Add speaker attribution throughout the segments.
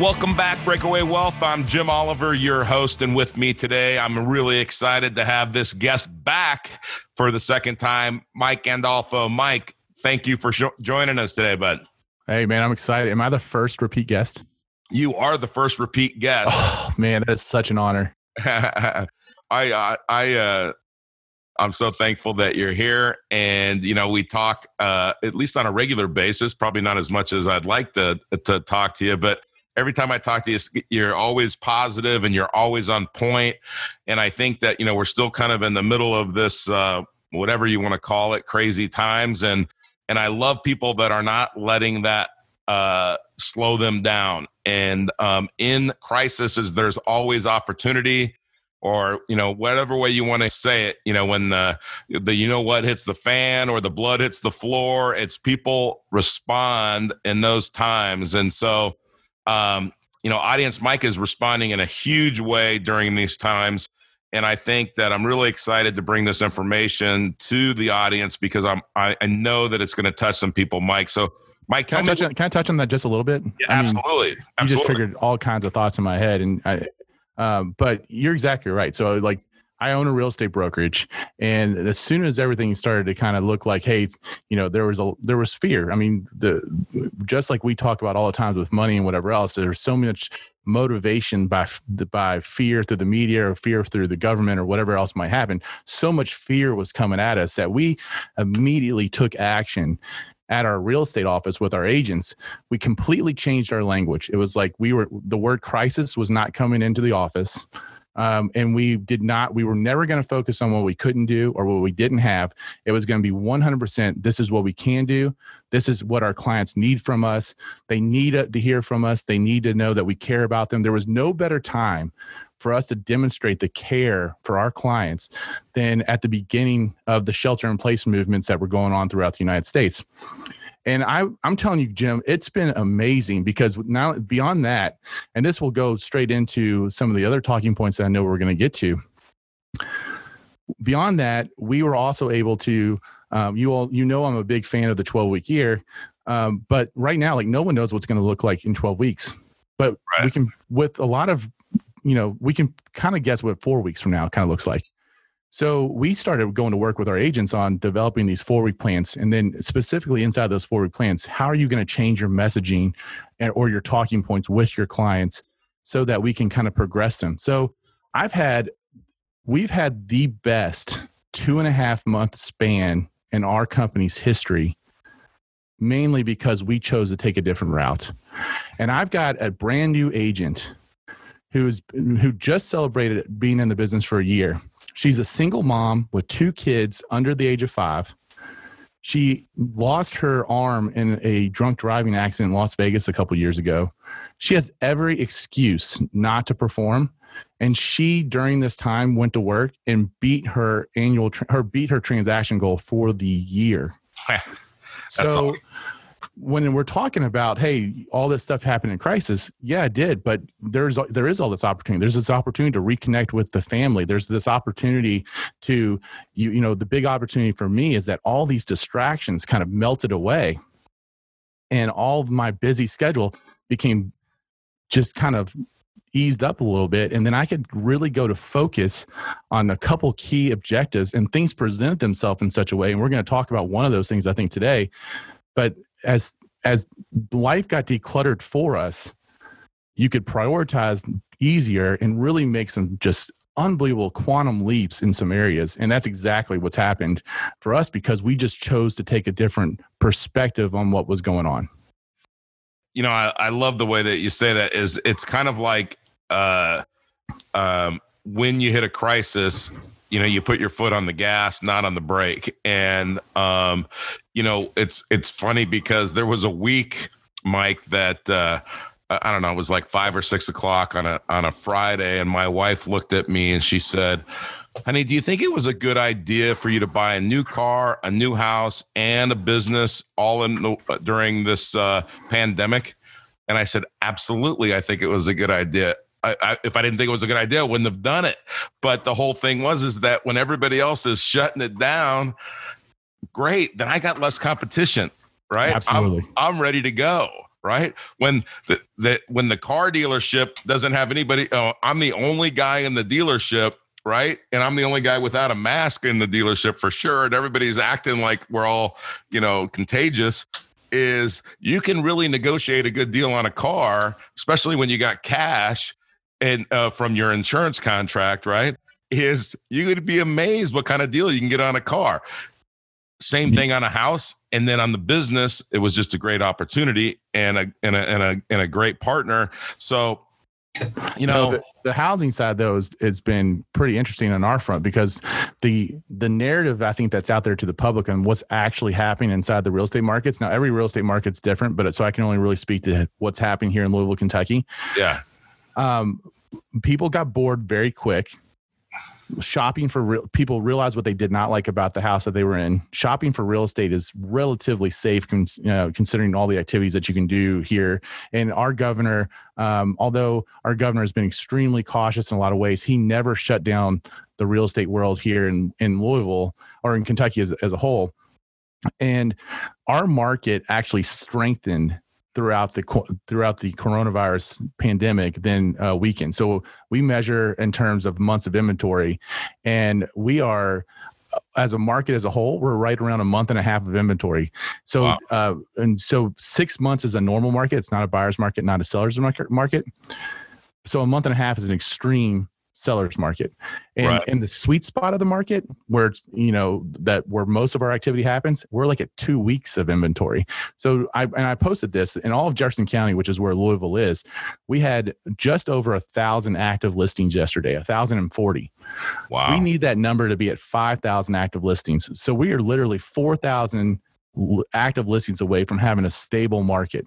Speaker 1: Welcome back, Breakaway Wealth. I'm Jim Oliver, your host, and with me today, I'm really excited to have this guest back for the second time, Mike Gandolfo. Mike, thank you for sh- joining us today, bud.
Speaker 2: Hey, man, I'm excited. Am I the first repeat guest?
Speaker 1: You are the first repeat guest.
Speaker 2: Oh, man, that is such an honor.
Speaker 1: I, I, I, uh, I'm so thankful that you're here. And, you know, we talk uh, at least on a regular basis, probably not as much as I'd like to, to talk to you, but every time I talk to you, you're always positive and you're always on point. And I think that, you know, we're still kind of in the middle of this, uh, whatever you want to call it, crazy times. And, and I love people that are not letting that uh, slow them down. And um, in crises, there's always opportunity or you know whatever way you want to say it you know when the the you know what hits the fan or the blood hits the floor it's people respond in those times and so um, you know, audience Mike is responding in a huge way during these times. And I think that I'm really excited to bring this information to the audience because I'm I, I know that it's going to touch some people, Mike. So Mike,
Speaker 2: can I, touch on, can I touch on that just a little bit?
Speaker 1: Yeah, I mean, absolutely.
Speaker 2: You just triggered all kinds of thoughts in my head, and I, um, but you're exactly right. So like I own a real estate brokerage, and as soon as everything started to kind of look like, hey, you know, there was a there was fear. I mean, the just like we talk about all the times with money and whatever else, there's so much motivation by by fear through the media or fear through the government or whatever else might happen. So much fear was coming at us that we immediately took action at our real estate office with our agents, we completely changed our language. It was like we were the word crisis was not coming into the office. Um, and we did not, we were never going to focus on what we couldn't do or what we didn't have. It was going to be 100% this is what we can do. This is what our clients need from us. They need to hear from us. They need to know that we care about them. There was no better time for us to demonstrate the care for our clients than at the beginning of the shelter in place movements that were going on throughout the United States. And I, I'm telling you, Jim, it's been amazing because now beyond that, and this will go straight into some of the other talking points that I know we're going to get to. Beyond that, we were also able to. Um, you all, you know, I'm a big fan of the 12 week year, um, but right now, like no one knows what's going to look like in 12 weeks. But right. we can, with a lot of, you know, we can kind of guess what four weeks from now kind of looks like. So we started going to work with our agents on developing these four week plans. And then specifically inside those four week plans, how are you going to change your messaging and, or your talking points with your clients so that we can kind of progress them? So I've had, we've had the best two and a half month span in our company's history, mainly because we chose to take a different route. And I've got a brand new agent who's who just celebrated being in the business for a year She's a single mom with two kids under the age of five. She lost her arm in a drunk driving accident in Las Vegas a couple years ago. She has every excuse not to perform, and she during this time went to work and beat her annual her beat her transaction goal for the year. so when we're talking about hey all this stuff happened in crisis yeah it did but there's there is all this opportunity. There's this opportunity to reconnect with the family. There's this opportunity to you you know the big opportunity for me is that all these distractions kind of melted away and all of my busy schedule became just kind of eased up a little bit. And then i could really go to focus on a couple key objectives and things present themselves in such a way. And we're going to talk about one of those things i think today. But as as life got decluttered for us, you could prioritize easier and really make some just unbelievable quantum leaps in some areas. And that's exactly what's happened for us because we just chose to take a different perspective on what was going on.
Speaker 1: You know, I, I love the way that you say that is it's kind of like uh um when you hit a crisis, you know you put your foot on the gas not on the brake and um you know it's it's funny because there was a week mike that uh i don't know it was like five or six o'clock on a on a friday and my wife looked at me and she said Honey, do you think it was a good idea for you to buy a new car, a new house, and a business all in the, during this uh, pandemic? And I said, absolutely. I think it was a good idea. I, I, if I didn't think it was a good idea, I wouldn't have done it. But the whole thing was is that when everybody else is shutting it down, great. Then I got less competition, right?
Speaker 2: Absolutely.
Speaker 1: I'm, I'm ready to go. Right when the, the when the car dealership doesn't have anybody, oh, I'm the only guy in the dealership right? And I'm the only guy without a mask in the dealership for sure. And everybody's acting like we're all, you know, contagious. Is you can really negotiate a good deal on a car, especially when you got cash and uh, from your insurance contract, right? Is you would be amazed what kind of deal you can get on a car. Same thing on a house, and then on the business, it was just a great opportunity and a and a and a, and a great partner. So you know
Speaker 2: the, the, housing side though is, has been pretty interesting on our front because the the narrative i think that's out there to the public and what's actually happening inside the real estate markets now every real estate market's different but so i can only really speak to what's happening here in louisville kentucky
Speaker 1: yeah
Speaker 2: um people got bored very quick. Shopping for real people realize what they did not like about the house that they were in. Shopping for real estate is relatively safe cons- you know, considering all the activities that you can do here. And our governor um, although our governor has been extremely cautious in a lot of ways he never shut down the real estate world here in, in louisville or in kentucky as, as a whole. And our market actually strengthened throughout the throughout the coronavirus pandemic then uh, weakened. So we measure in terms of months of inventory, and we are uh, as a market as a whole, we're right around a month and a half of inventory. So, wow. uh, and so six months is a normal market. It's not a buyer's market, not a seller's market. market. So a month and a half is an extreme seller's market. And right. in the sweet spot of the market where it's you know that where most of our activity happens we're like at two weeks of inventory. So i and i posted this in all of jefferson county which is where louisville is. We had just over a thousand active listings yesterday a thousand and forty.
Speaker 1: Wow.
Speaker 2: we need that number to be at 5000 active listings. So we are literally 4000 active listings away from having a stable market.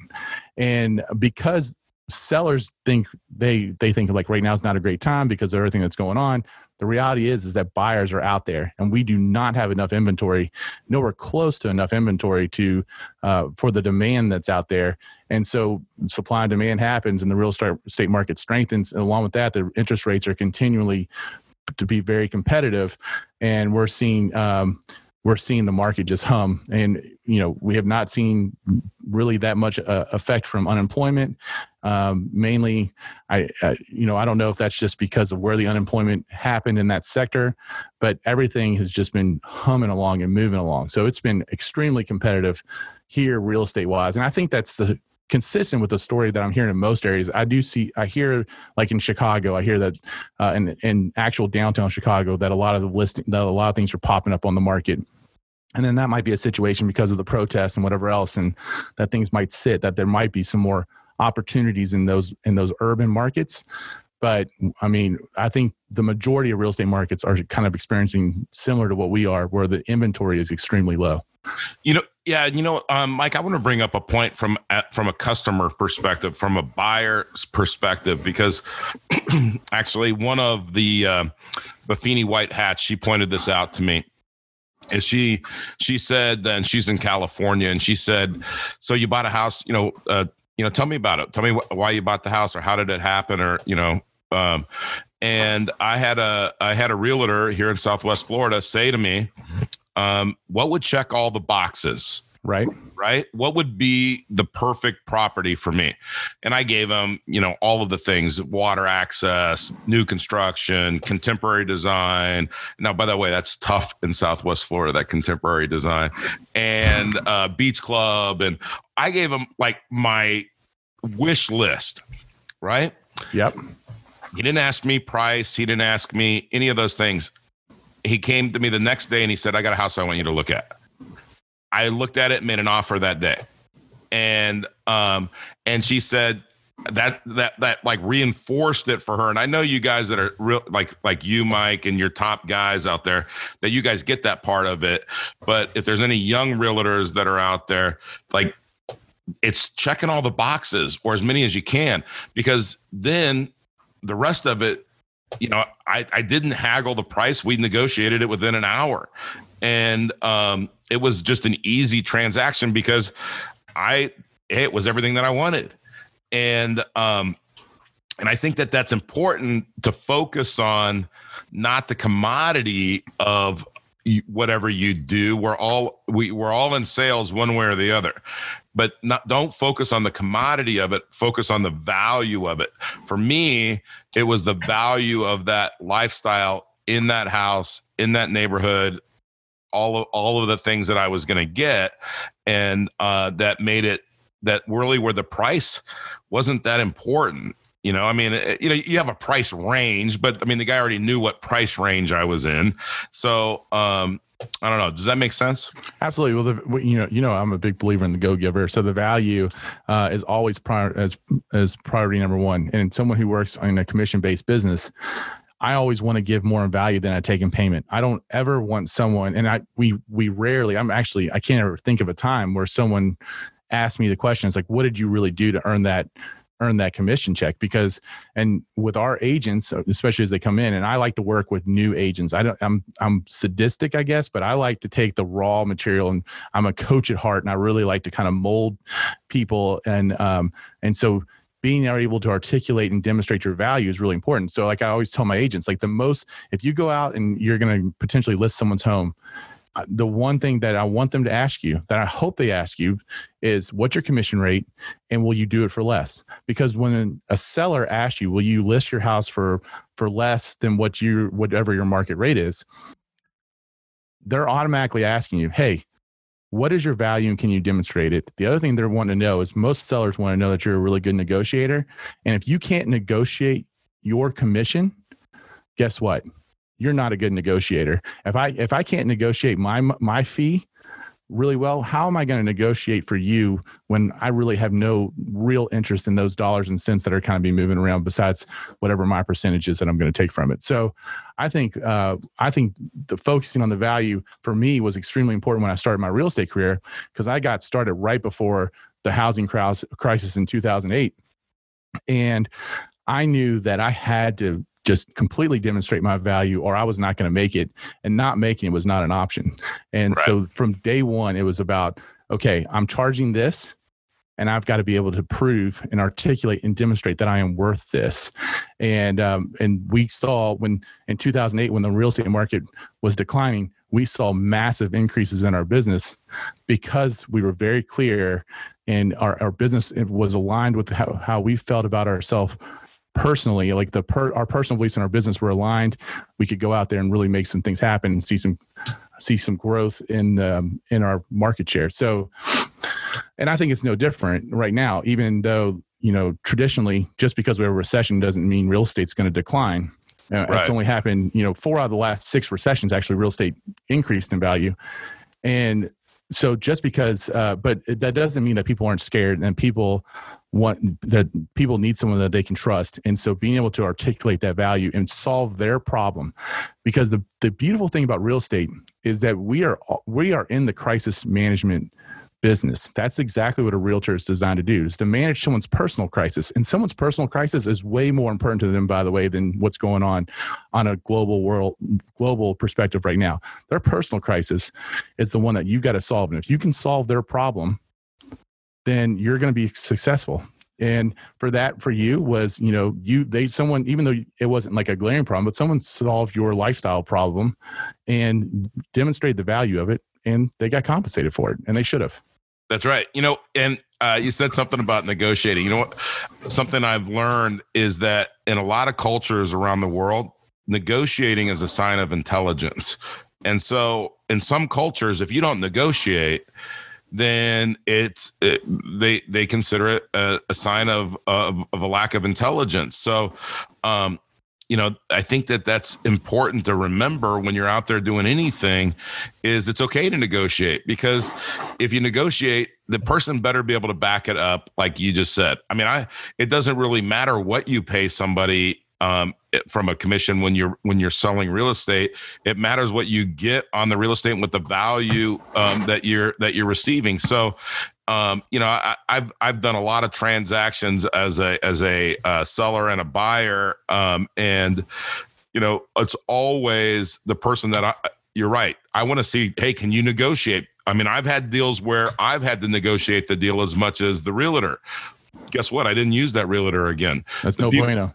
Speaker 2: And because sellers think they they think like right now is not a great time because of everything that's going on. The reality is is that buyers are out there and we do not have enough inventory nowhere close to enough inventory to uh, for the demand that's out there. And so supply and demand happens and the real estate market strengthens. And along with that the interest rates are continually to be very competitive and we're seeing um, we're seeing the market just hum and you know we have not seen really that much uh, effect from unemployment um, mainly I, uh, you know i don't know if that's just because of where the unemployment happened in that sector but everything has just been humming along and moving along so it's been extremely competitive here real estate wise and i think that's the consistent with the story that I'm hearing in most areas. I do see, I hear like in Chicago, I hear that uh, in, in actual downtown Chicago that a lot of the listing, that a lot of things are popping up on the market. And then that might be a situation because of the protests and whatever else, and that things might sit, that there might be some more opportunities in those in those urban markets. But I mean, I think the majority of real estate markets are kind of experiencing similar to what we are, where the inventory is extremely low.
Speaker 1: You know, yeah, you know, um, Mike, I want to bring up a point from uh, from a customer perspective, from a buyer's perspective, because actually, one of the uh, Buffini white hats, she pointed this out to me. Is she she said, and she's in California, and she said, so you bought a house, you know, uh, you know, tell me about it. Tell me wh- why you bought the house, or how did it happen, or you know, um, and I had a I had a realtor here in Southwest Florida say to me, um, what would check all the boxes?
Speaker 2: Right.
Speaker 1: Right. What would be the perfect property for me? And I gave him, you know, all of the things water access, new construction, contemporary design. Now, by the way, that's tough in Southwest Florida, that contemporary design, and uh, beach club. And I gave him like my wish list. Right.
Speaker 2: Yep.
Speaker 1: He didn't ask me price. He didn't ask me any of those things he came to me the next day and he said, I got a house I want you to look at. I looked at it, made an offer that day. And um, and she said that that that like reinforced it for her. And I know you guys that are real like like you, Mike, and your top guys out there, that you guys get that part of it. But if there's any young realtors that are out there, like it's checking all the boxes or as many as you can, because then the rest of it you know, I, I didn't haggle the price. We negotiated it within an hour. And um, it was just an easy transaction because I, it was everything that I wanted. And, um, and I think that that's important to focus on not the commodity of whatever you do. We're all we we're all in sales one way or the other, but not don't focus on the commodity of it. Focus on the value of it. For me, it was the value of that lifestyle in that house in that neighborhood. All of all of the things that I was going to get, and uh, that made it that really where the price wasn't that important you know, I mean, eh, you know, you have a price range, but I mean, the guy already knew what price range I was in. So, um, I don't know. Does that make sense?
Speaker 2: Absolutely. Well, the, you know, you know, I'm a big believer in the go giver. So the value uh, is always prior as as priority number one. And someone who works in a commission based business, I always want to give more in value than I take in payment. I don't ever want someone, and I we we rarely. I'm actually I can't ever think of a time where someone asked me the question. It's like, what did you really do to earn that earn that commission check because and with our agents especially as they come in and I like to work with new agents I don't I'm I'm sadistic I guess but I like to take the raw material and I'm a coach at heart and I really like to kind of mold people and um and so being able to articulate and demonstrate your value is really important so like I always tell my agents like the most if you go out and you're going to potentially list someone's home uh, the one thing that I want them to ask you, that I hope they ask you, is what's your commission rate and will you do it for less? Because when a seller asks you, will you list your house for for less than what you whatever your market rate is? They're automatically asking you, hey, what is your value and can you demonstrate it? The other thing they're wanting to know is most sellers want to know that you're a really good negotiator. And if you can't negotiate your commission, guess what? you're not a good negotiator. If I if I can't negotiate my my fee really well, how am I going to negotiate for you when I really have no real interest in those dollars and cents that are kind of be moving around besides whatever my percentage is that I'm going to take from it. So I think uh, I think the focusing on the value for me was extremely important when I started my real estate career because I got started right before the housing crisis in 2008 and I knew that I had to just completely demonstrate my value or I was not going to make it. And not making it was not an option. And right. so from day one, it was about, okay, I'm charging this and I've got to be able to prove and articulate and demonstrate that I am worth this. And um, and we saw when in 2008 when the real estate market was declining, we saw massive increases in our business because we were very clear and our, our business was aligned with how, how we felt about ourselves personally like the per, our personal beliefs and our business were aligned we could go out there and really make some things happen and see some see some growth in um, in our market share. So and i think it's no different right now even though you know traditionally just because we have a recession doesn't mean real estate's going to decline. Uh, right. it's only happened you know four out of the last six recessions actually real estate increased in value. And so just because uh, but that doesn't mean that people aren't scared and people want that people need someone that they can trust. And so being able to articulate that value and solve their problem. Because the, the beautiful thing about real estate is that we are we are in the crisis management business. That's exactly what a realtor is designed to do is to manage someone's personal crisis. And someone's personal crisis is way more important to them by the way than what's going on on a global world global perspective right now. Their personal crisis is the one that you got to solve. And if you can solve their problem then you're going to be successful. And for that for you was you know you they someone even though it wasn't like a glaring problem but someone solved your lifestyle problem and demonstrated the value of it and they got compensated for it and they should have.
Speaker 1: That's right. You know and uh, you said something about negotiating. You know what? Something i've learned is that in a lot of cultures around the world negotiating is a sign of intelligence. And so in some cultures if you don't negotiate then it's it, they they consider it a, a sign of, of, of a lack of intelligence. So, um, you know, I think that that's important to remember when you're out there doing anything. Is it's okay to negotiate because if you negotiate, the person better be able to back it up, like you just said. I mean, I it doesn't really matter what you pay somebody um, from a commission when you're when you're selling real estate. It matters what you get on the real estate and what the value um, that you're that you're receiving. So um, you know, I, have I've done a lot of transactions as a as a uh, seller and a buyer, um, and you know, it's always the person that I. You're right. I want to see. Hey, can you negotiate? I mean, I've had deals where I've had to negotiate the deal as much as the realtor. Guess what? I didn't use that realtor again.
Speaker 2: That's no bueno.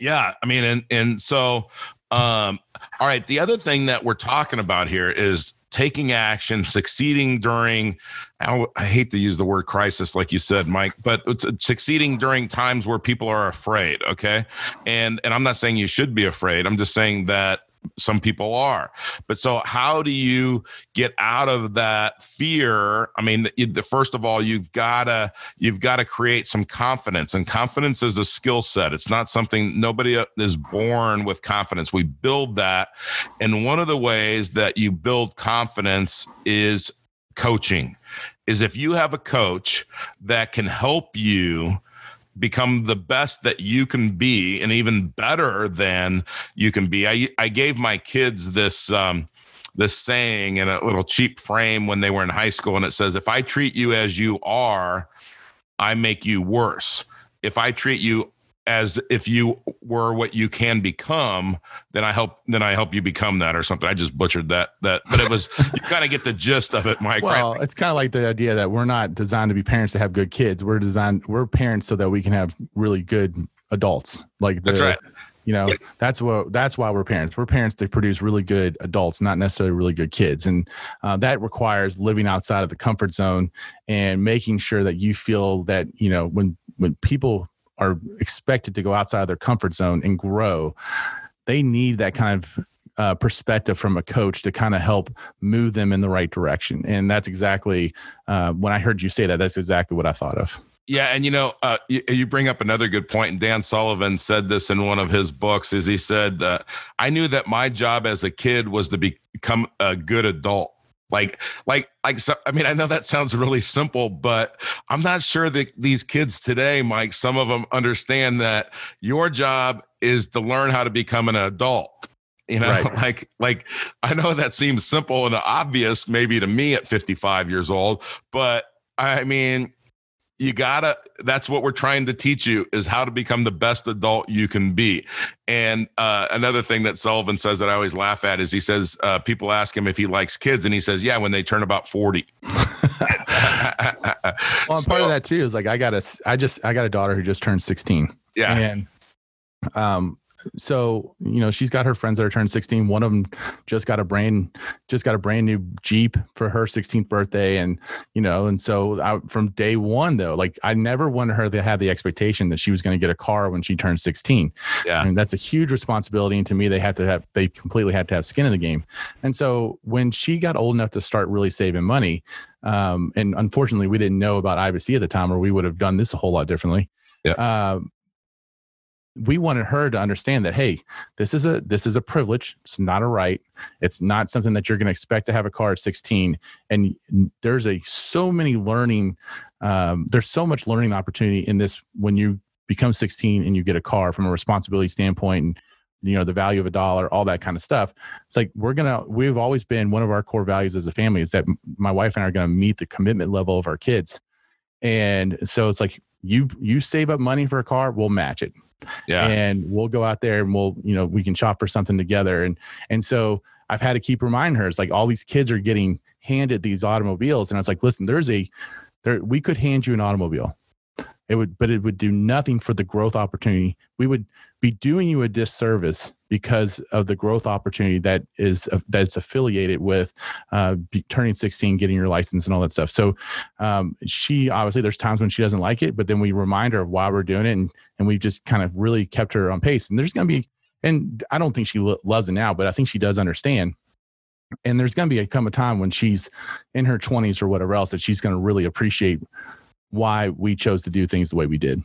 Speaker 1: Yeah, I mean, and and so, um, all right. The other thing that we're talking about here is taking action, succeeding during. I, hate to use the word crisis, like you said, Mike, but uh, succeeding during times where people are afraid. Okay, and and I'm not saying you should be afraid. I'm just saying that some people are. But so how do you get out of that fear? I mean the, the, first of all you've got to you've got to create some confidence and confidence is a skill set. It's not something nobody uh, is born with confidence. We build that and one of the ways that you build confidence is coaching. Is if you have a coach that can help you become the best that you can be and even better than you can be. I, I gave my kids this, um, this saying in a little cheap frame when they were in high school. And it says, if I treat you as you are, I make you worse. If I treat you as if you were what you can become, then I help then I help you become that or something. I just butchered that that, but it was you kind of get the gist of it, Mike.
Speaker 2: Well, right? it's kind of like the idea that we're not designed to be parents to have good kids. We're designed we're parents so that we can have really good adults. Like the,
Speaker 1: that's right.
Speaker 2: You know, that's what that's why we're parents. We're parents to produce really good adults, not necessarily really good kids, and uh, that requires living outside of the comfort zone and making sure that you feel that you know when when people are expected to go outside of their comfort zone and grow, they need that kind of uh, perspective from a coach to kind of help move them in the right direction. And that's exactly uh, when I heard you say that, that's exactly what I thought of.
Speaker 1: Yeah, and you know, uh, you, you, bring up another good point, and Dan Sullivan said this in one of his books. Is he said, "I knew that my job as a kid was to become a good adult." Like like like so, i mean i know that sounds really simple but i'm not sure that these kids today mike some of them understand that your job is to learn how to become an adult you know right. like like i know that seems simple and obvious maybe to me at 55 years old but i mean you gotta that's what we're trying to teach you is how to become the best adult you can be. And uh, another thing that sullivan says that i always laugh at is he says uh, people ask him if he likes kids and he says yeah when they turn about 40 well
Speaker 2: so, part of that too is like i got a i just i got a daughter who just turned 16
Speaker 1: yeah.
Speaker 2: And um so you know she's got her friends that are turned 16 one of them just got a brand just got a brand new jeep for her 16th birthday. And you know and so I, from day one though like i never wanted her to have the expectation that she was going to get a car when she turned 16
Speaker 1: yeah.
Speaker 2: And that's a huge responsibility. And to me they had to have they completely had to have skin in the game. And so when she got old enough to start really saving money um, and unfortunately we didn't know about IBC at the time or we would have done this a whole lot differently.
Speaker 1: Yeah. Uh,
Speaker 2: we wanted her to understand that hey this is a this is a privilege. It's not a right. It's not something that you're going to expect to have a car at 16 and there's a so many learning um, there's so much learning opportunity in this when you become 16 and you get a car from a responsibility standpoint and you know the value of a dollar all that kind of stuff. It's like we're gonna we've always been one of our core values as a family is that my wife and i are gonna meet the commitment level of our kids. And so it's like you you save up money for a car we'll match it
Speaker 1: yeah.
Speaker 2: And we'll go out there and we'll, you know, we can shop for something together. And and so I've had to keep reminding her, it's like all these kids are getting handed these automobiles. And I was like, listen, there's a there we could hand you an automobile. It would, but it would do nothing for the growth opportunity. We would be doing you a disservice because of the growth opportunity that is that's affiliated with uh, turning 16, getting your license, and all that stuff. So um, she obviously there's times when she doesn't like it, but then we remind her of why we're doing it, and and we've just kind of really kept her on pace. And there's going to be, and I don't think she loves it now, but I think she does understand. And there's going to be a come a time when she's in her 20s or whatever else that she's going to really appreciate why we chose to do things the way we did.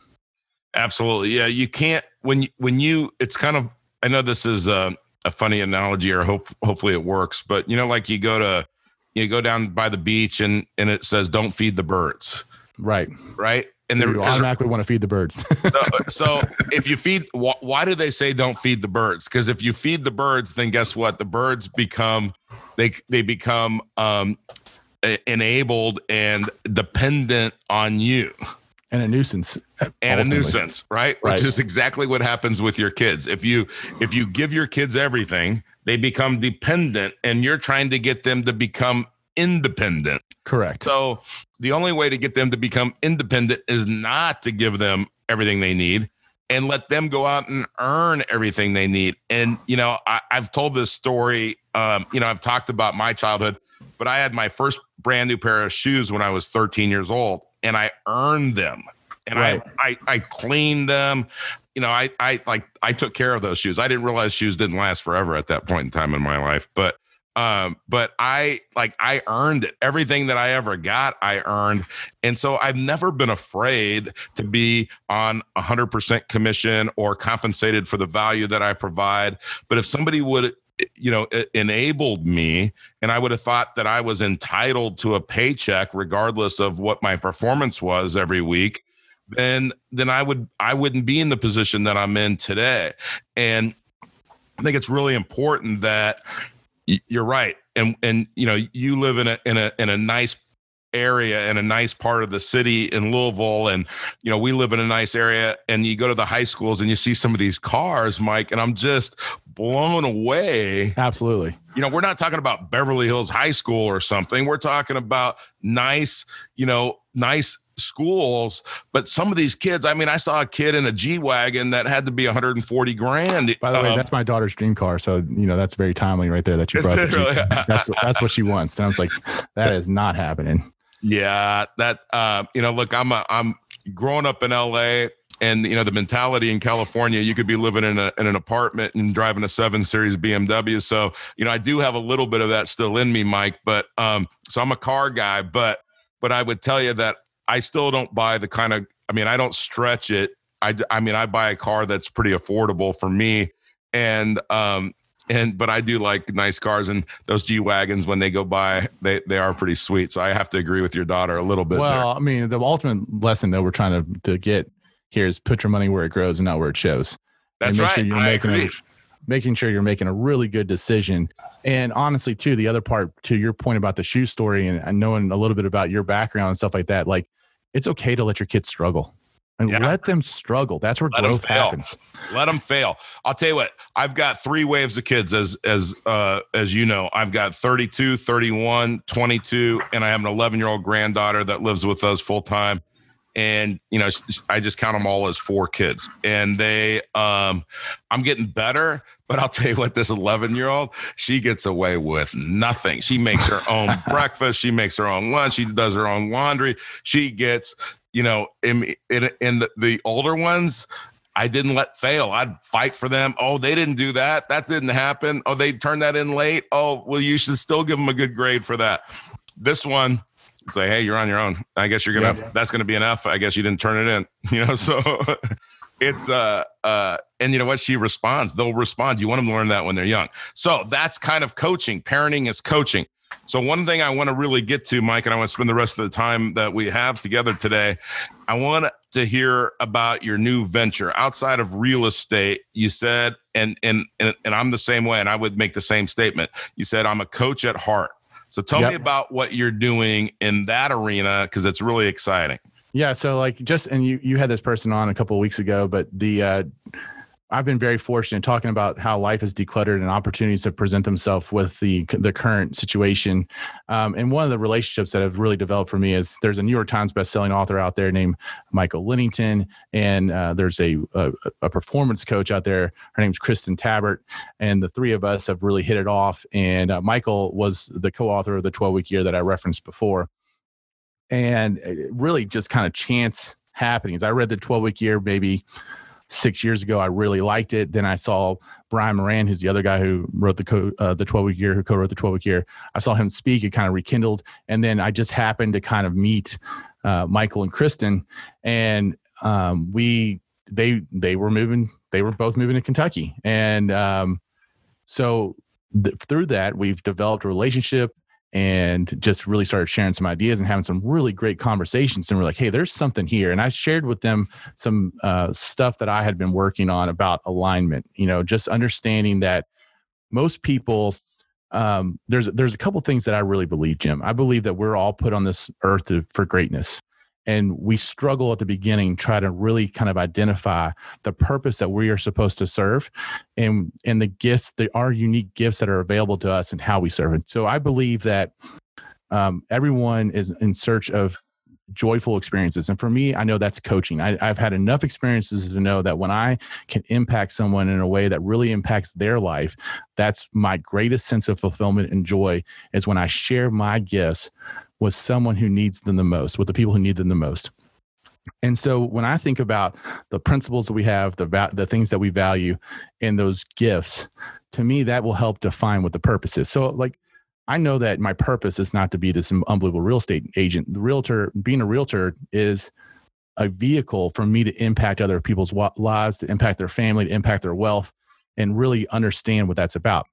Speaker 1: Absolutely. Yeah. You can't, when you, when you, it's kind of, I know this is a, a funny analogy or hope, hopefully it works, but you know, like you go to, you go down by the beach and, and it says, don't feed the birds.
Speaker 2: Right.
Speaker 1: Right.
Speaker 2: And so they automatically want to feed the birds.
Speaker 1: so, so, if you feed, wh- why do they say don't feed the birds? Because if you feed the birds, then guess what? The birds become, they they become um, enabled and dependent on you
Speaker 2: and a nuisance
Speaker 1: and ultimately. a nuisance right? right. which is exactly what happens with your kids. If you if you give your kids everything they become dependent and you're trying to get them to become independent.
Speaker 2: Correct.
Speaker 1: So the only way to get them to become independent is not to give them everything they need and let them go out and earn everything they need. And you know I, have told this story um, you know i've talked about my childhood but i had my first brand new pair of shoes when i was 13 years old and I earned them and right. I, I I cleaned them. You know, I I like I took care of those shoes. I didn't realize shoes didn't last forever at that point in time in my life, but um but I like I earned it. Everything that I ever got, I earned. And so I've never been afraid to be on 100% commission or compensated for the value that I provide. But if somebody would you know enabled me and i would have thought that i was entitled to a paycheck regardless of what my performance was every week then then i would i wouldn't be in the position that i'm in today. And i think it's really important that you're right. And and you know you live in a in a in a nice area and a nice part of the city in Louisville. And, you know, we live in a nice area and you go to the high schools and you see some of these cars, Mike, and I'm just blown away.
Speaker 2: Absolutely.
Speaker 1: You know, we're not talking about Beverly Hills High School or something. We're talking about nice, you know, nice schools but some of these kids i mean i saw a kid in a g-wagon that had to be 140 grand
Speaker 2: by the um, way that's my daughter's dream car so you know that's very timely right there that you brought really? that's, that's what she wants sounds like that is not happening
Speaker 1: yeah, that uh, you know, look, I'm a, I'm growing up in LA and you know the mentality in California, you could be living in, a, in an apartment and driving a seven series BMW. So you know, I do have a little bit of that still in me, Mike. But um, so I'm a car guy, but but I would tell you that I still don't buy the kind of. I mean, I don't stretch it. I I mean, I buy a car that's pretty affordable for me, and um, and but I do like nice cars and those G wagons when they go by, they they are pretty sweet. So I have to agree with your daughter a little bit.
Speaker 2: Well,
Speaker 1: there.
Speaker 2: I mean, the ultimate lesson that we're trying to to get here is put your money where it grows and not where it shows.
Speaker 1: That's right. Sure you're I making agree. A,
Speaker 2: making sure you're making a really good decision. And honestly, too, the other part to your point about the shoe story and knowing a little bit about your background and stuff like that, like it's okay to let your kids struggle and yeah. let them struggle. That's where let growth happens.
Speaker 1: Let them fail. I'll tell you what, I've got three waves of kids as as uh as you know. I've got 32, 31, 22 and I have an 11-year-old granddaughter that lives with us full time. And you know, I just count them all as four kids. And they um I'm getting better, but I'll tell you what, this 11 year old, she gets away with nothing. She makes her own breakfast. She makes her own lunch. She does her own laundry. She gets you know, in in, in the, the older ones, I didn't let fail. I'd fight for them. Oh, they didn't do that. That didn't happen. Oh, they turned that in late. Oh, well, you should still give them a good grade for that. This one, it's like, hey, you're on your own. I guess you're gonna. Yeah. That's gonna be F. I guess you didn't turn it in. You know, so it's uh uh, and you know what? She responds. They'll respond. You want them to learn that when they're young. So that's kind of coaching. Parenting is coaching. So, one thing I want to really get to, Mike, and I want to spend the rest of the time that we have together today, I want to hear about your new venture outside of real estate. You said, and and and, and I'm the same way, and I would make the same statement. You said, I'm a coach at heart. So, tell yep. me about what you're doing in that arena because it's really exciting.
Speaker 2: Yeah. So, like, just and you you had this person on a couple of weeks ago, but the uh, I've been very fortunate talking about how life is decluttered and opportunities to present themselves with the the current situation. Um, and one of the relationships that have really developed for me is there's a New York Times bestselling author out there named Michael Lennington, and uh, there's a, a, a performance coach out there. Her name's Kristen Tabbert, and the three of us have really hit it off. And uh, Michael was the co-author of the 12 week year that I referenced before, and really just kind of chance happenings. I read the 12 week year maybe six years ago. I really liked it. Then I saw Brian Moran, who's the other guy who wrote the co- uh, the 12 week year, who co-wrote the 12 week year. I saw him speak. It kind of rekindled. And then I just happened to kind of meet uh, Michael and Kristen, and um, we they they were moving. They were both moving to Kentucky, and um, so th- through that we've developed a relationship and just really started sharing some ideas and having some really great conversations. And we're like, hey, there's something here. And I shared with them some uh, stuff that I had been working on about alignment, you know, just understanding that most people um, there's there's a couple things that I really believe, Jim. I believe that we're all put on this earth to, for greatness, and we struggle at the beginning, try to really kind of identify the purpose that we are supposed to serve, and and the gifts, the our unique gifts that are available to us, and how we serve it. So I believe that um, everyone is in search of joyful experiences. And for me, I know that's coaching. I, have had enough experiences to know that when I can impact someone in a way that really impacts their life, that's my greatest sense of fulfillment and joy is when I share my gifts with someone who needs them the most, with the people who need them the most. And so when I think about the principles that we have, the the things that we value, and those gifts, to me that will help define what the purpose is. So like I know that my purpose is not to be this unbelievable real estate agent. The realtor, being a realtor, is a vehicle for me to impact other people's lives, to impact their family, to impact their wealth, and really understand what that's about.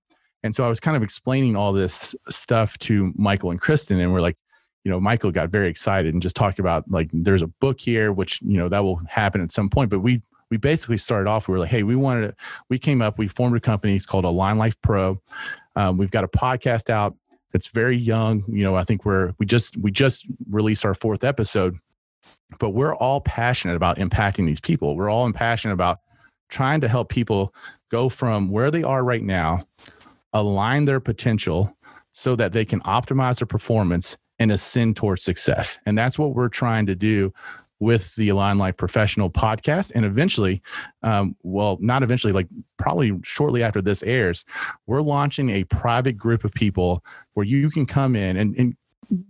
Speaker 2: And so I was kind of explaining all this stuff to Michael and Kristen, and we're like, you know, Michael got very excited and just talked about like there's a book here, which you know that will happen at some point. But we we basically started off. We were like, hey, we wanted to. We came up. We formed a company. It's called Align Life Pro. Um, we've got a podcast out that's very young. You know, I think we're we just we just released our fourth episode, but we're all passionate about impacting these people. We're all passionate about trying to help people go from where they are right now, align their potential so that they can optimize their performance and ascend towards success. And that's what we're trying to do with the Align Life Professional podcast. And eventually, um, well, not eventually, like probably shortly after this airs, we're launching a private group of people where you can come in and, and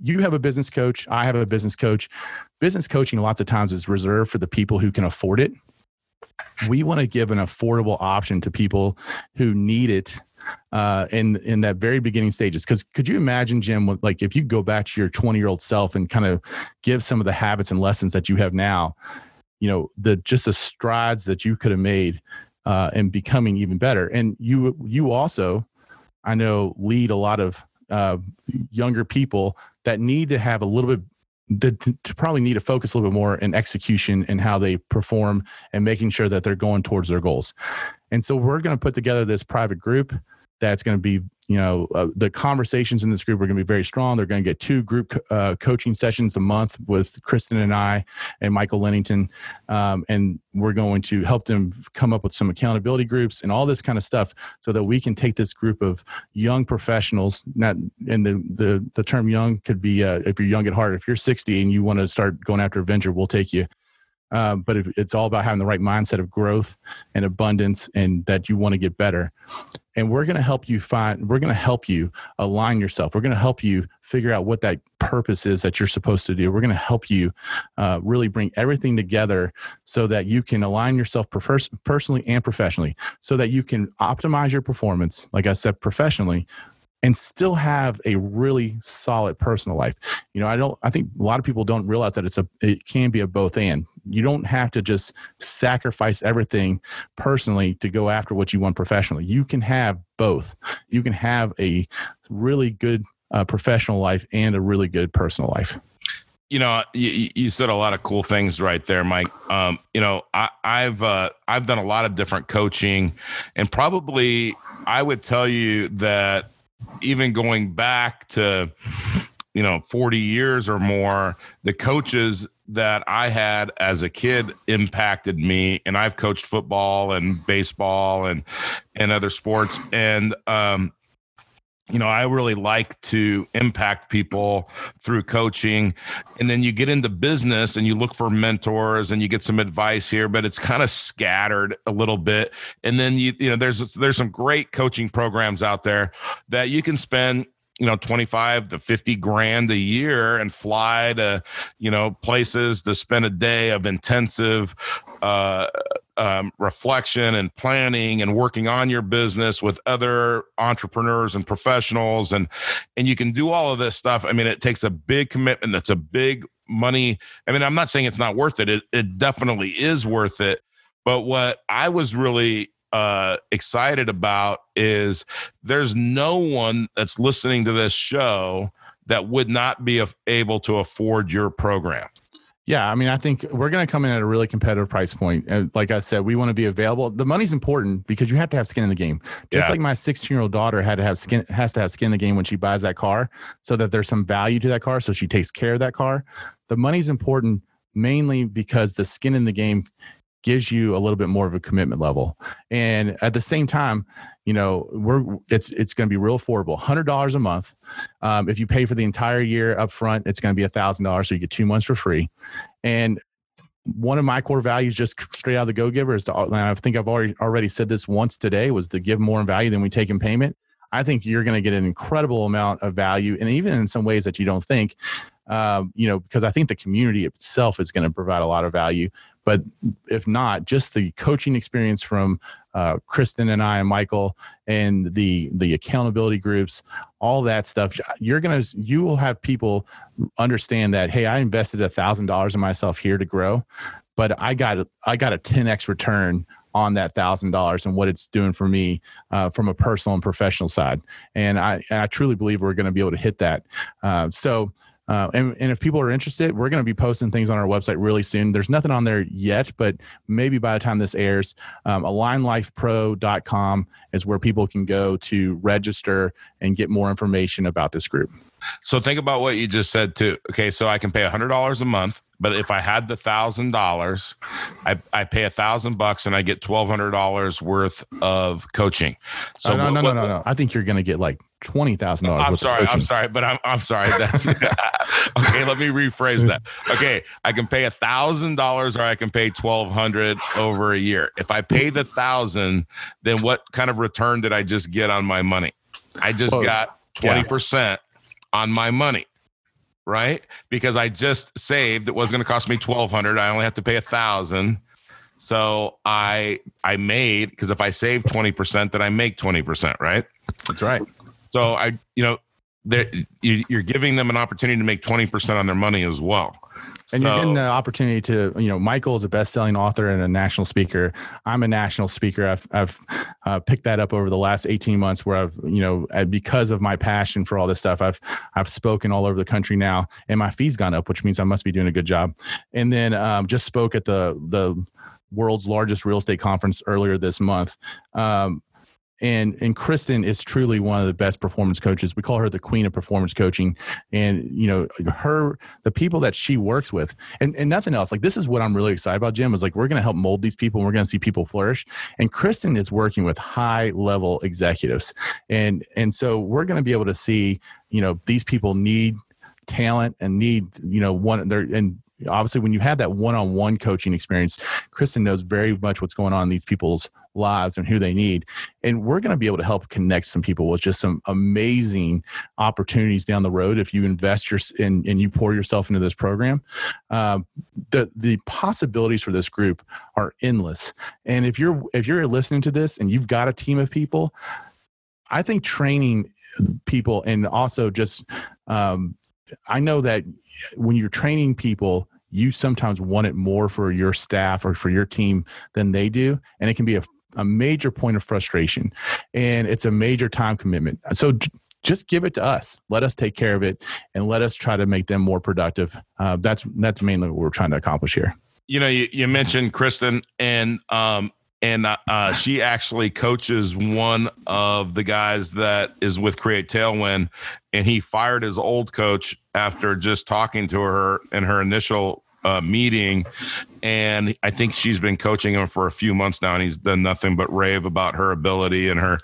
Speaker 2: you have a business coach. I have a business coach. Business coaching, lots of times, is reserved for the people who can afford it. We want to give an affordable option to people who need it uh, in in that very beginning stages. Because could you imagine, Jim, like if you go back to your 20 year old self and kind of give some of the habits and lessons that you have now, you know, the just the strides that you could have made uh, and becoming even better. And you you also, I know, lead a lot of uh, younger people that need to have a little bit to, probably need to focus a little bit more in execution and how they perform and making sure that they're going towards their goals. And so we're going to put together this private group that's going to be you know uh, the conversations in this group are going to be very strong. They're going to get two group uh, coaching sessions a month with kristen and i and michael lennington um, and we're going to help them come up with some accountability groups and all this kind of stuff so that we can take this group of young professionals not and the the, the term young could be uh, if you're young at heart if you're 60 and you want to start going after adventure we'll take you um, but it's all about having the right mindset of growth and abundance and that you want to get better. And we're going to help you find we're going to help you align yourself. We're going to help you figure out what that purpose is that you're supposed to do. We're going to help you uh, really bring everything together so that you can align yourself personally and professionally so that you can optimize your performance like i said professionally and still have a really solid personal life. You know, I don't I think a lot of people don't realize that it's a it can be a both and. You don't have to just sacrifice everything personally to go after what you want professionally. You can have both. You can have a really good uh, professional life and a really good personal life
Speaker 1: you know, you, you, said a lot of cool things right there, Mike. Um, you know, I, have uh, I've done a lot of different coaching, and probably I would tell you that even going back to you know 40 years or more the coaches that i had as a kid impacted me and i've coached football and baseball and and other sports. And um you know, I really like to impact people through coaching. And then you get into business and you look for mentors and you get some advice here, but it's kind of scattered a little bit. And then you, you know, there's there's some great coaching programs out there that you can spend you know 25 to 50 grand a year and fly to you know places to spend a day of intensive uh, um, reflection and planning and working on your business with other entrepreneurs and professionals. And and you can do all of this stuff. I mean it takes a big commitment. That's a big money. I mean i'm not saying it's not worth it. It, it definitely is worth it. But what i was really uh, excited about is there's no one that's listening to this show that would not be able to afford your program
Speaker 2: Yeah, I mean, I think we're going to come in at a really competitive price point. And like I said, we want to be available. The money's important because you have to have skin in the game. Just
Speaker 1: Yeah.
Speaker 2: like my 16 year old daughter had to have skin, has to have skin in the game when she buys that car, so that there's some value to that car, so she takes care of that car. The money's important mainly because the skin in the game gives you a little bit more of a commitment level, and at the same time, you know, we're it's it's going to be real affordable, hundred dollars a month. Um, if you pay for the entire year up front, it's going to be a thousand dollars, so you get two months for free. And one of my core values, just straight out of the Go Giver, is to. And I think I've already already said this once today, was to give more value than we take in payment. I think you're going to get an incredible amount of value, and even in some ways that you don't think. Um, you know, because I think the community itself is going to provide a lot of value. But if not, just the coaching experience from uh, Kristen and I and Michael and the the accountability groups, all that stuff, you're gonna you will have people understand that hey, I invested a thousand dollars in myself here to grow, but I got I got a 10x return on that thousand dollars and what it's doing for me uh, from a personal and professional side, and I and I truly believe we're going to be able to hit that. Uh, so. Uh, and, and if people are interested, we're going to be posting things on our website really soon. There's nothing on there yet, but maybe by the time this airs, um, alignlifepro.com is where people can go to register and get more information about this group.
Speaker 1: So think about what you just said too. Okay, so I can pay a hundred dollars a month, but if I had the thousand dollars, I I pay a thousand bucks and I get twelve hundred dollars worth of coaching. So
Speaker 2: So no,
Speaker 1: what-
Speaker 2: no, no,
Speaker 1: what-
Speaker 2: no, no. I think you're going to get like twenty thousand dollars.
Speaker 1: I'm sorry. I'm sorry, but I'm I'm sorry. That's okay. Let me rephrase that. Okay, I can pay a thousand dollars, or I can pay twelve hundred over a year. If I pay the thousand, then what kind of return did I just get on my money? I just
Speaker 2: Well,
Speaker 1: got twenty percent on my money, right? Because I just saved. It was going to cost me twelve hundred. I only have to pay a thousand. So I I made because if I save twenty percent, then I make twenty percent, right?
Speaker 2: That's right.
Speaker 1: So I, you know, you, you're giving them an opportunity to make 20% on their money as well.
Speaker 2: And you're
Speaker 1: So-
Speaker 2: getting the opportunity to, you know, Michael is a best-selling author and a national speaker. I'm a national speaker. I've, I've uh, picked that up over the last 18 months, where I've, you know, because of my passion for all this stuff, I've, I've spoken all over the country now, and my fees gone up, which means I must be doing a good job. And then um, just spoke at the the world's largest real estate conference earlier this month. Um, and and Kristen is truly one of the best performance coaches. We call her the queen of performance coaching. And you know, her the people that she works with, and, and nothing else. Like this is what I'm really excited about, Jim, is like we're gonna help mold these people and we're gonna see people flourish. And Kristen is working with high level executives. And and so we're gonna be able to see, you know, these people need talent and need, you know, one they're and obviously when you have that one-on-one coaching experience kristen knows very much what's going on in these people's lives and who they need. And we're going to be able to help connect some people with just some amazing opportunities down the road if you invest your and, and you pour yourself into this program. Um, the the possibilities for this group are endless. And if you're if you're listening to this and you've got a team of people i think training people and also just um, i know that when you're training people you sometimes want it more for your staff or for your team than they do and it can be a, a major point of frustration and it's a major time commitment. So just give it to us. Let us take care of it and let us try to make them more productive. Uh, that's that's mainly what we're trying to accomplish here.
Speaker 1: You know, you, you mentioned Kristen and, um, and uh, uh, she actually coaches one of the guys that is with Create Tailwind, and he fired his old coach after just talking to her in her initial uh, meeting. And I think she's been coaching him for a few months now, and he's done nothing but rave about her ability and her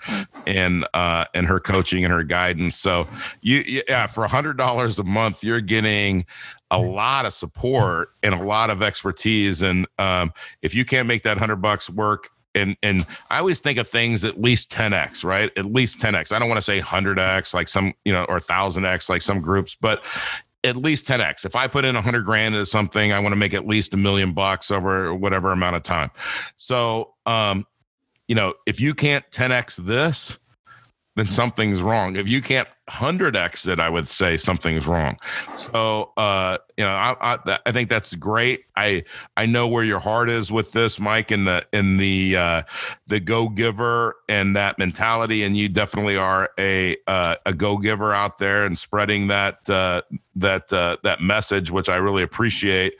Speaker 1: and uh, and her coaching and her guidance. So you yeah, for a hundred dollars a month, you're getting a lot of support and a lot of expertise. And um, if you can't make that hundred bucks work, and and I always think of things at least 10x, right? At least 10x. I don't want to say 100x like some, you know, or 1000x like some groups, but at least 10x. If I put in 100 grand into something, I want to make at least a million bucks over whatever amount of time. So, um, you know, if you can't 10x this, then something's wrong. If you can't 100x it, I would say something's wrong. So, uh, you know, I, I, I, think that's great. I, I know where your heart is with this, Mike, in the, in the, uh, the go giver and that mentality. And you definitely are a, uh, a go giver out there and spreading that, uh, that, uh, that message, which I really appreciate.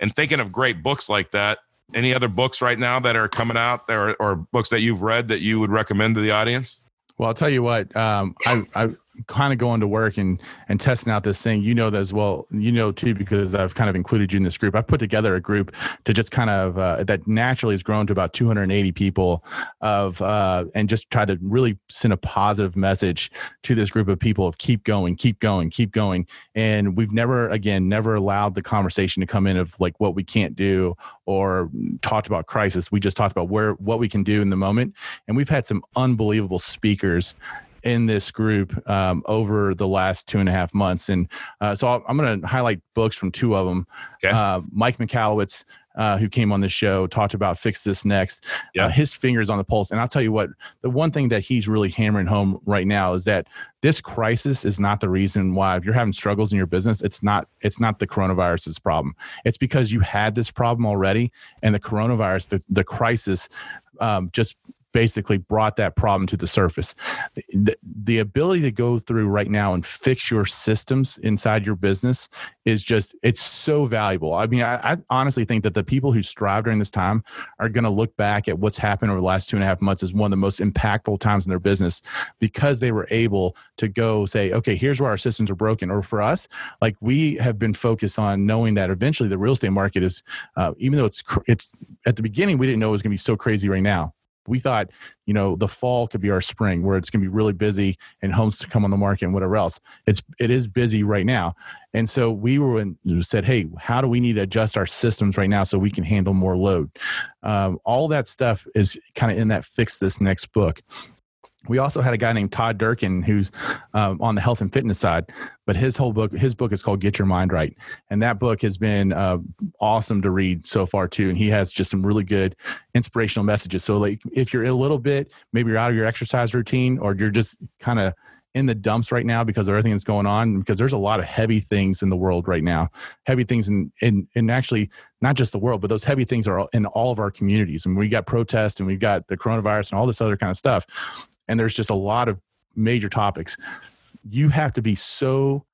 Speaker 1: And thinking of great books like that, any other books right now that are coming out there or, or books that you've read that you would recommend to the audience?
Speaker 2: Well, I'll tell you what. Um, I, I kind of going to work and and testing out this thing. You know that as well. You know too because I've kind of included you in this group. I've put together a group to just kind of uh, that naturally has grown to about 280 people of uh, and just try to really send a positive message to this group of people of keep going, keep going, keep going. And we've never again never allowed the conversation to come in of like what we can't do or talked about crisis. We just talked about where what we can do in the moment. And we've had some unbelievable speakers in this group um, over the last two and a half months. And uh, so i am going to highlight books from two of them. Okay. Uh, Mike Michalowicz, uh, who came on the show, talked about Fix This Next. Uh, yeah. his fingers on the pulse. And I'll tell you what, the one thing that he's really hammering home right now is that this crisis is not the reason why if you're having struggles in your business, it's not it's not the coronavirus's problem. It's because you had this problem already, and the coronavirus, the, the crisis um, just basically brought that problem to the surface. The, the, ability to go through right now and fix your systems inside your business is just, it's so valuable. I mean, I, I honestly think that the people who strive during this time are going to look back at what's happened over the last two and a half months as one of the most impactful times in their business because they were able to go say, okay, here's where our systems are broken. Or for us, like we have been focused on knowing that eventually the real estate market is, uh, even though it's, it's at the beginning, we didn't know it was going to be so crazy right now we thought you know the fall could be our spring where it's going to be really busy and homes to come on the market and whatever else. It's it is busy right now. And so we were in, said hey how do we need to adjust our systems right now so we can handle more load? Um, all that stuff is kind of in that fix this next book we also had a guy named Todd Durkin who's um, on the health and fitness side, but his whole book, his book is called Get Your Mind Right, and that book has been uh, awesome to read so far too. And he has just some really good inspirational messages. So, like, if you're a little bit, maybe you're out of your exercise routine, or you're just kind of in the dumps right now because of everything that's going on because there's a lot of heavy things in the world right now heavy things in in, in actually not just the world but those heavy things are in all of our communities and we got protests and we've got the coronavirus and all this other kind of stuff and there's just a lot of major topics you have to be so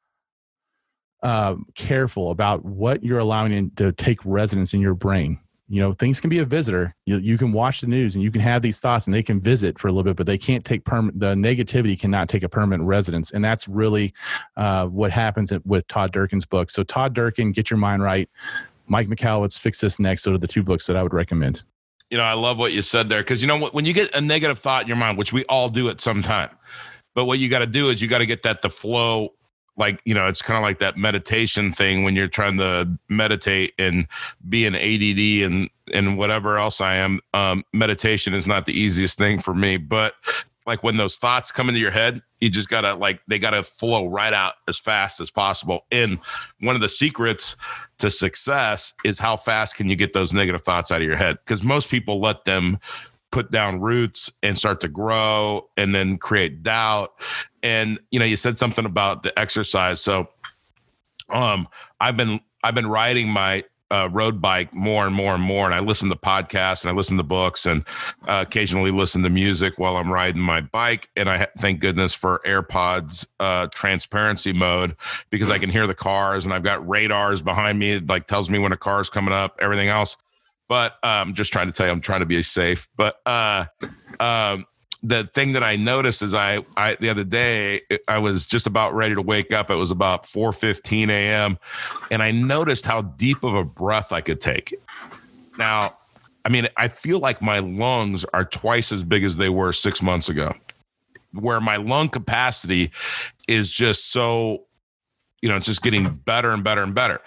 Speaker 2: uh, careful about what you're allowing to take residence in your brain. You know things can be a visitor. You, you can watch the news and you can have these thoughts and they can visit for a little bit but they can't take permanent the negativity cannot take a permanent residence. And that's really uh, what happens with todd durkin's book. So todd durkin get your mind right. Mike michalowicz fix this next. So are the two books that i would recommend
Speaker 1: you know i love what you said there because you know what when you get a negative thought in your mind which we all do at some time but what you got to do is you got to get that to flow like you know it's kind of like that meditation thing when you're trying to meditate and be an ADD and and whatever else I am um, meditation is not the easiest thing for me but like when those thoughts come into your head you just gotta like they gotta flow right out as fast as possible. And one of the secrets to success is how fast can you get those negative thoughts out of your head? Because most people let them put down roots and start to grow and then create doubt. And you know you said something about the exercise. So um i've been i've been riding my uh, road bike more and more and more. And i listen to podcasts and i listen to books and uh, occasionally listen to music while i'm riding my bike. And i ha- thank goodness for airpods uh, transparency mode because i can hear the cars and i've got radars behind me it like tells me when a car is coming up everything else. But I'm um, just trying to tell you, I'm trying to be safe. But uh, um, the thing that I noticed is I, I the other day I was just about ready to wake up. It was about 4:15 a.m. and I noticed how deep of a breath I could take. Now, I mean, I feel like my lungs are twice as big as they were six months ago, where my lung capacity is just so you know, it's just getting better and better and better.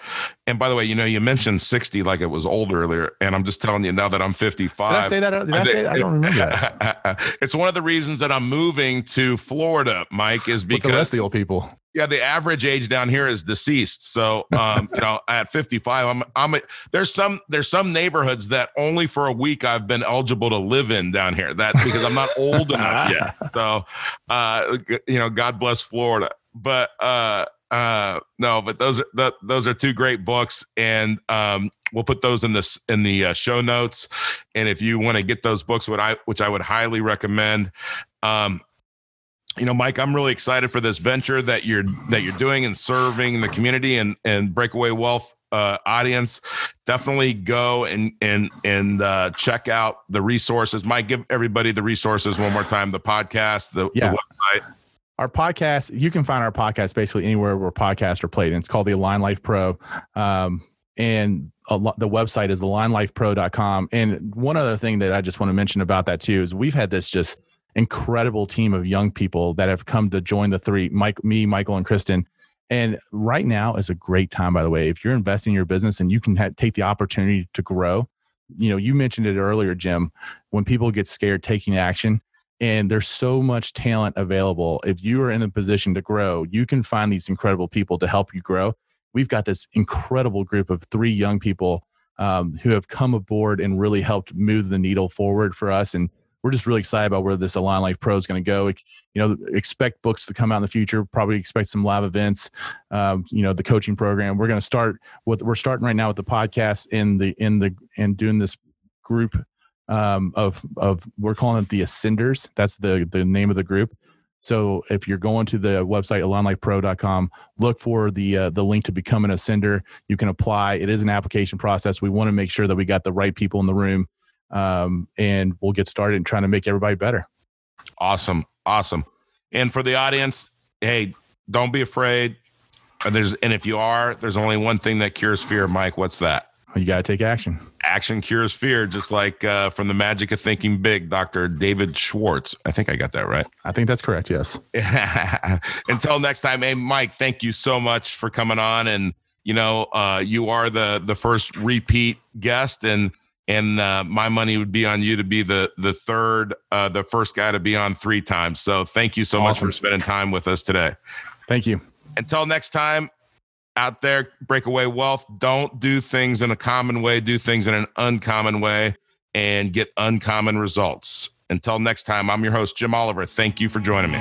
Speaker 1: And by the way, you know, you mentioned 60 like it was old earlier. And I'm just telling you now that I'm 55.
Speaker 2: Did I say that? Did I, say that? I don't remember that.
Speaker 1: it's one of the reasons that I'm moving to Florida, Mike, is because
Speaker 2: With the rest of the old people.
Speaker 1: yeah, the average age down here is deceased. So, um, you know, at 55, I'm, I'm, a, there's some, there's some neighborhoods that only for a week I've been eligible to live in down here. That because I'm not old enough yet. So, uh, you know, God bless Florida. But uh, uh, no, but those are the, those are two great books, and um, we'll put those in this in the uh, show notes. And if you want to get those books, what I which I would highly recommend. Um, you know, Mike, I'm really excited for this venture that you're that you're doing and serving the community and and breakaway wealth uh, audience. Definitely go and and and uh, check out the resources. Mike, give everybody the resources one more time. The podcast, the, yeah. the website.
Speaker 2: Our podcast, you can find our podcast basically anywhere where podcasts are played, and it's called the Align Life Pro. Um, and the website is alignlifepro.com. And one other thing that I just want to mention about that too is we've had this just incredible team of young people that have come to join the three mike me michael and kristen and right now is a great time by the way if you're investing in your business and you can ha- take the opportunity to grow you know you mentioned it earlier jim when people get scared taking action and there's so much talent available if you are in a position to grow you can find these incredible people to help you grow we've got this incredible group of three young people um, who have come aboard and really helped move the needle forward for us and we're just really excited about where this Align Life Pro is going to go. You know, expect books to come out in the future. Probably expect some live events. Um, you know, the coaching program. We're going to start with. We're starting right now with the podcast in the in the and doing this group um, of of we're calling it the Ascenders. That's the the name of the group. So if you're going to the website alignlifepro.com, look for the uh, the link to become an ascender. You can apply. It is an application process. We want to make sure that we got the right people in the room um, and we'll get started in trying to make everybody better.
Speaker 1: Awesome, awesome. And for the audience, hey, don't be afraid. There's and if you are, there's only one thing that cures fear, Mike. What's that?
Speaker 2: You got to take action.
Speaker 1: Action cures fear, just like uh, from the Magic of Thinking Big, Dr. David Schwartz. I think I got that right.
Speaker 2: I think that's correct. Yes.
Speaker 1: Until next time, hey Mike, thank you so much for coming on. And you know, uh, you are the the first repeat guest, and and uh, my money would be on you to be the the third, uh, the first guy to be on three times. So thank you so awesome. much for spending time with us today.
Speaker 2: Thank you.
Speaker 1: Until next time, out there, breakaway wealth. Don't do things in a common way. Do things in an uncommon way, and get uncommon results. Until next time, I'm your host Jim Oliver. Thank you for joining me.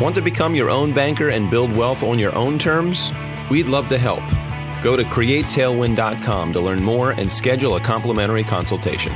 Speaker 3: Want to become your own banker and build wealth on your own terms? We'd love to help. Go to createtailwind.com to learn more and schedule a complimentary consultation.